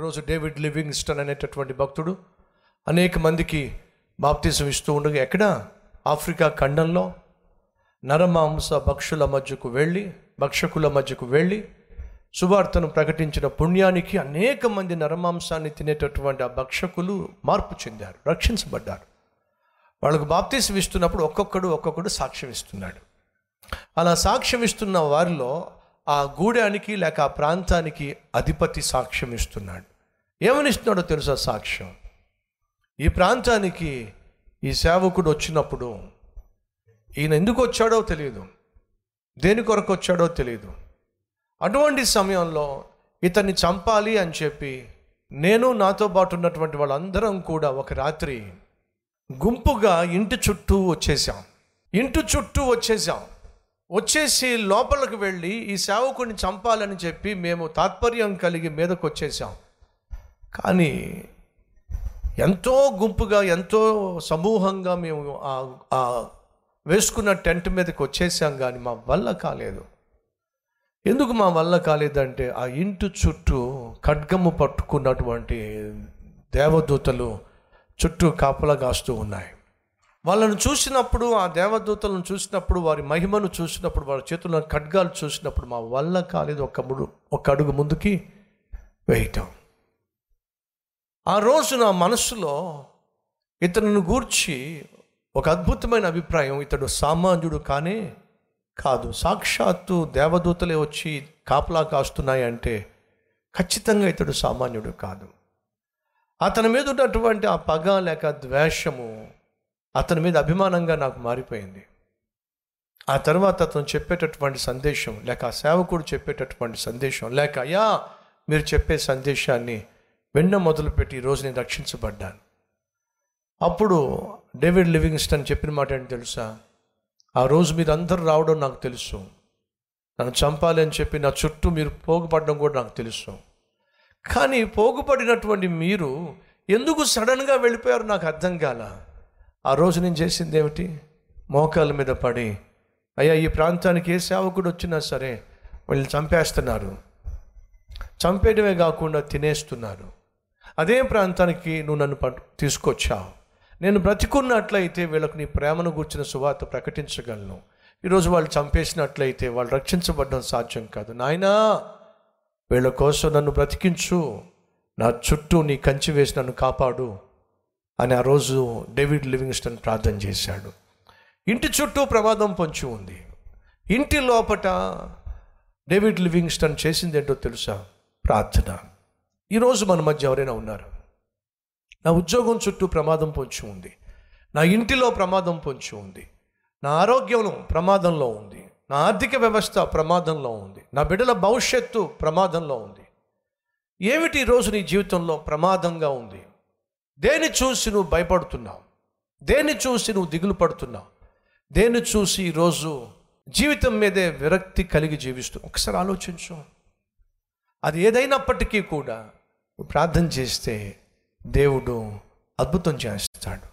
ఒకరోజు David Livingstone అనేటటువంటి భక్తుడు అనేక మందికి బాప్తీసం ఇస్తూ ఉండగా ఎక్కడ? ఆఫ్రికా ఖండంలో నరమాంస భక్షుల మధ్యకు వెళ్ళి భక్షకుల మధ్యకు వెళ్ళి సువార్తను ప్రకటించిన పుణ్యానికి అనేక మంది నరమాంసాన్ని తినేటటువంటి ఆ భక్షకులు మార్పు చెందారు రక్షించబడ్డారు. వాళ్ళకు బాప్తీసం ఇస్తున్నప్పుడు ఒక్కొక్కడు ఒక్కొక్కడు సాక్ష్యం ఇస్తున్నాడు. అలా సాక్ష్యం ఇస్తున్న వారిలో ఆ గూడానికి లేక ఆ ప్రాంతానికి అధిపతి సాక్ష్యం ఇస్తున్నాడు. ఏమనిస్తున్నాడో తెలుసా సాక్ష్యం? ఈ ప్రాంతానికి ఈ సేవకుడు వచ్చినప్పుడు ఈయన ఎందుకు వచ్చాడో తెలియదు దేని కొరకు వచ్చాడో తెలియదు అటువంటి సమయంలో ఇతన్ని చంపాలి అని చెప్పి నేను నాతో పాటు ఉన్నటువంటి వాళ్ళందరం కూడా ఒక రాత్రి గుంపుగా ఇంటి చుట్టూ వచ్చేసాం ఇంటి చుట్టూ వచ్చేసాం వచ్చేసి లోపలికి వెళ్ళి ఈ సేవకుడిని చంపాలని చెప్పి మేము తాత్పర్యం కలిగి మీదకు వచ్చేసాం కానీ ఎంతో గుంపుగా ఎంతో సమూహంగా మేము ఆ- వేసుకున్న టెంట్ మీదకి వచ్చేసాం కానీ మా వల్ల కాలేదు. ఎందుకు మా వల్ల కాలేదంటే ఆ ఇంటి చుట్టూ ఖడ్గము పట్టుకున్నటువంటి దేవదూతలు చుట్టూ కాపలా కాస్తూ ఉన్నాయి. వాళ్ళను చూసినప్పుడు ఆ దేవదూతలను చూసినప్పుడు వారి మహిమను చూసినప్పుడు వారి చేతుల్లో ఖడ్గాలు చూసినప్పుడు మా వల్ల కాలేదు. ఒక ముడు ఒక అడుగు ముందుకి వేయటం. ఆ రోజు నా మనసులో ఇతను గూర్చి ఒక అద్భుతమైన అభిప్రాయం ఇతడు సామాన్యుడు కానే కాదు. సాక్షాత్తు దేవదూతలే వచ్చి కాపలా కాస్తున్నాయంటే ఖచ్చితంగా ఇతడు సామాన్యుడు కాదు. అతని మీద ఉన్నటువంటి ఆ పగ లేక ద్వేషము అతని మీద అభిమానంగా నాకు మారిపోయింది. ఆ తర్వాత అతను చెప్పేటటువంటి సందేశం లేక ఆ సేవకుడు చెప్పేటటువంటి సందేశం లేక అయ్యా మీరు చెప్పే సందేశాన్ని వెన్న మొదలుపెట్టి ఈరోజు నేను రక్షించబడ్డాను. అప్పుడు డేవిడ్ లివింగ్స్టన్ చెప్పిన మాట ఏంటి తెలుసా? ఆ రోజు మీరు అందరూ రావడం నాకు తెలుసు. నన్ను చంపాలి అని చెప్పి నా చుట్టూ మీరు పోగుపడడం కూడా నాకు తెలుసు. కానీ పోగుపడినటువంటి మీరు ఎందుకు సడన్గా వెళ్ళిపోయారు నాకు అర్థం కాల. ఆ రోజు నేను చేసింది ఏమిటి? మోకాల మీద పడి అయ్యా ఈ ప్రాంతానికి ఏ సేవకుడు వచ్చినా సరే వీళ్ళు చంపేస్తున్నారు. చంపేయడమే కాకుండా తినేస్తున్నారు. అదే ప్రాంతానికి నువ్వు నన్ను తీసుకొచ్చావు. నేను బ్రతికున్నట్లయితే వీళ్ళకు నీ ప్రేమను గుర్చిన సువార్త ప్రకటించగలను. ఈరోజు వాళ్ళు చంపేసినట్లయితే వాళ్ళు రక్షించబడడం సాధ్యం కాదు. నాయనా వీళ్ళ కోసం నన్ను బ్రతికించు. నా చుట్టూ నీ కంచి వేసి నన్ను కాపాడు అని ఆ రోజు డేవిడ్ లివింగ్స్టన్ ప్రార్థన చేశాడు. ఇంటి చుట్టూ ప్రమాదం పొంచి ఉంది. ఇంటి లోపట డేవిడ్ లివింగ్స్టన్ చేసిందేంటో తెలుసా? ప్రార్థన. ఈరోజు మన మధ్య ఎవరైనా ఉన్నారు? నా ఉద్యోగం చుట్టూ ప్రమాదం పొంచి ఉంది. నా ఇంటిలో ప్రమాదం పొంచి ఉంది. నా ఆరోగ్యం ప్రమాదంలో ఉంది. నా ఆర్థిక వ్యవస్థ ప్రమాదంలో ఉంది. నా బిడ్డల భవిష్యత్తు ప్రమాదంలో ఉంది. ఏమిటి ఈరోజు నీ జీవితంలో ప్రమాదంగా ఉంది? దేని చూసి నువ్వు భయపడుతున్నావు? దేన్ని చూసి నువ్వు దిగులు పడుతున్నావు? దేన్ని చూసి ఈరోజు జీవితం మీదే విరక్తి కలిగి జీవిస్తూ ఒకసారి ఆలోచించు. అది ఏదైనప్పటికీ కూడా ప్రార్థన చేస్తే దేవుడు అద్భుతం చేస్తాడు.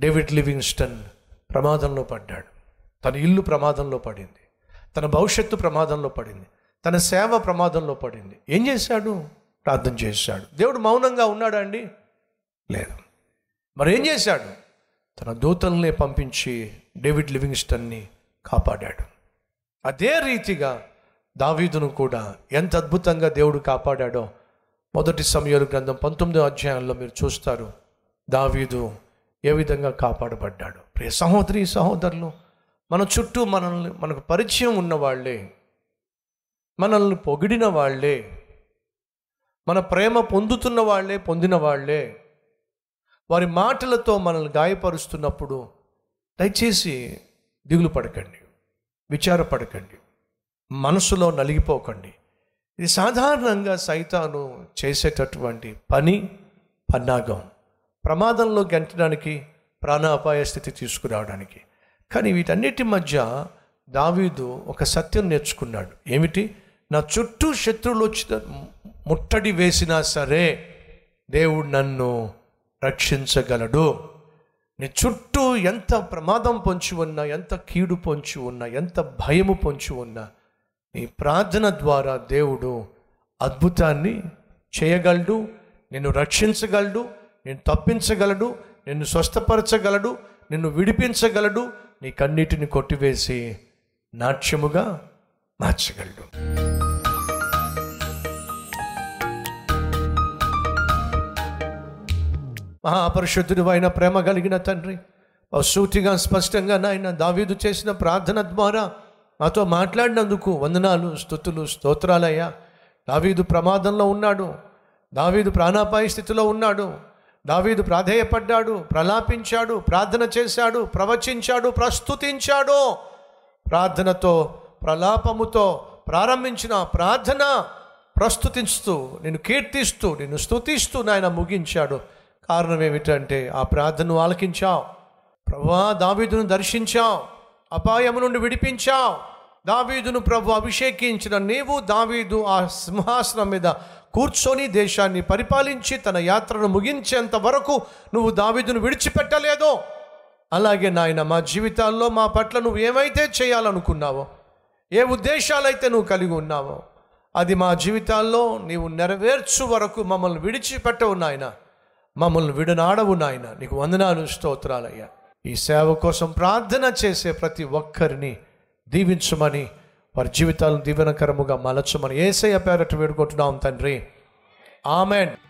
డేవిడ్ లివింగ్స్టన్ ప్రమాదంలో పడ్డాడు. తన ఇల్లు ప్రమాదంలో పడింది. తన భవిష్యత్తు ప్రమాదంలో పడింది. తన సేవ ప్రమాదంలో పడింది. ఏం చేశాడు? ప్రార్థన చేశాడు. దేవుడు మౌనంగా ఉన్నాడా అండి? లేదు. మరి ఏం చేశాడు? తన దూతల్ని పంపించి డేవిడ్ లివింగ్స్టన్ని కాపాడాడు. అదే రీతిగా దావీదును కూడా ఎంత అద్భుతంగా దేవుడు కాపాడాడో మొదటి సమయాలు గ్రంథం పంతొమ్మిదో అధ్యాయంలో మీరు చూస్తారు. దావీదు ఏ విధంగా కాపాడబడ్డాడు? ప్రియ సహోదరి సహోదరులు మన చుట్టూ మనల్ని మనకు పరిచయం ఉన్న వాళ్ళే మనల్ని పొగిడిన వాళ్ళే మన ప్రేమ పొందుతున్న వాళ్ళే పొందిన వాళ్ళే వారి మాటలతో మనల్ని గాయపరుస్తున్నప్పుడు దయచేసి దిగులు పడకండి విచారపడకండి మనసులో నలిగిపోకండి. ఇది సాధారణంగా సైతాను చేసేటటువంటి పని పన్నాగం. ప్రమాదంలో గెంటడానికి ప్రాణాపాయ స్థితి తీసుకురావడానికి. కానీ వీటన్నిటి మధ్య దావీదు ఒక సత్యం నేర్చుకున్నాడు. ఏమిటి? నా చుట్టూ శత్రువులు వచ్చిన ముట్టడి వేసినా సరే దేవుడు నన్ను రక్షించగలడు. నీ చుట్టూ ఎంత ప్రమాదం పొంచి ఉన్నా ఎంత కీడు పొంచి ఉన్నా ఎంత భయము పొంచి ఉన్నా నీ ప్రార్థన ద్వారా దేవుడు అద్భుతాన్ని చేయగలడు నిన్ను రక్షించగలడు నేను తప్పించగలడు నిన్ను స్వస్థపరచగలడు నిన్ను విడిపించగలడు నీ కన్నీటిని కొట్టివేసి నాట్యముగా మార్చగలడు. మహాపరిశుద్ధుడు అయిన ప్రేమ కలిగిన తండ్రి సూటిగా స్పష్టంగా నాయన దావీదు చేసిన ప్రార్థన ద్వారా మాతో మాట్లాడినందుకు వందనాలు స్థుతులు స్తోత్రాలయ్యా. దావీదు ప్రమాదంలో ఉన్నాడు. దావీదు ప్రాణాపాయ స్థితిలో ఉన్నాడు. దావీదు ప్రాధేయపడ్డాడు ప్రలాపించాడు ప్రార్థన చేశాడు ప్రవచించాడు ప్రస్తుతించాడు. ప్రార్థనతో ప్రలాపముతో ప్రారంభించిన ప్రార్థన ప్రస్తుతిస్తూ నేను కీర్తిస్తూ నేను స్తుతిస్తూ నాయన ముగించాడు. కారణం ఏమిటంటే ఆ ప్రార్థనను ఆలకించావు. ప్రభా దావీదును దర్శించావు. అపాయము నుండి విడిపించావు. దావీదును ప్రభు అభిషేకించిన నీవు దావీదు ఆ సింహాసనం మీద కూర్చొని దేశాన్ని పరిపాలించి తన యాత్రను ముగించేంత వరకు నువ్వు దావీదును విడిచిపెట్టలేదో. అలాగే నాయన మా జీవితాల్లో మా పట్ల నువ్వు ఏమైతే చేయాలనుకున్నావో ఏ ఉద్దేశాలైతే నువ్వు కలిగి ఉన్నావో అది మా జీవితాల్లో నీవు నెరవేర్చు వరకు మమ్మల్ని విడిచిపెట్టవు నాయన. మమ్మల్ని విడనాడవు నాయన. నీకు వందనాలు స్తోత్రాలయ్యా. ఈ సేవ కోసం ప్రార్థన చేసే ప్రతి ఒక్కరిని దీవించమని వారి జీవితాలను దీవెనకరముగా మలచమని ఏసయ్య పేరట వేడుకుంటున్నాం తండ్రి. ఆమెన్.